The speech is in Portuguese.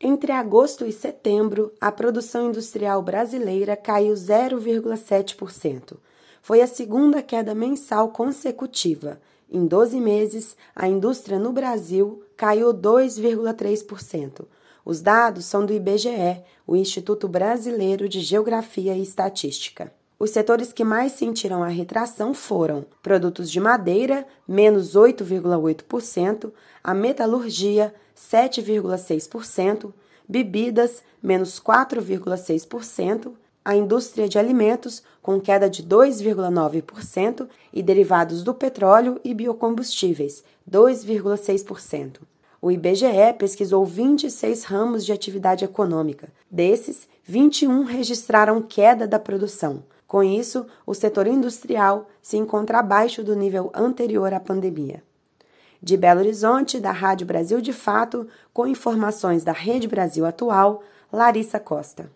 Entre agosto e setembro, a produção industrial brasileira caiu 0,7%. Foi a segunda queda mensal consecutiva. Em 12 meses, a indústria no Brasil caiu 2,3%. Os dados são do IBGE, o Instituto Brasileiro de Geografia e Estatística. Os setores que mais sentiram a retração foram produtos de madeira, menos 8,8%, a metalurgia, 7,6%, bebidas, menos 4,6%, a indústria de alimentos, com queda de 2,9%, e derivados do petróleo e biocombustíveis, 2,6%. O IBGE pesquisou 26 ramos de atividade econômica. Desses, 21 registraram queda da produção. Com isso, o setor industrial se encontra abaixo do nível anterior à pandemia. De Belo Horizonte, da Rádio Brasil de Fato, com informações da Rede Brasil Atual, Larissa Costa.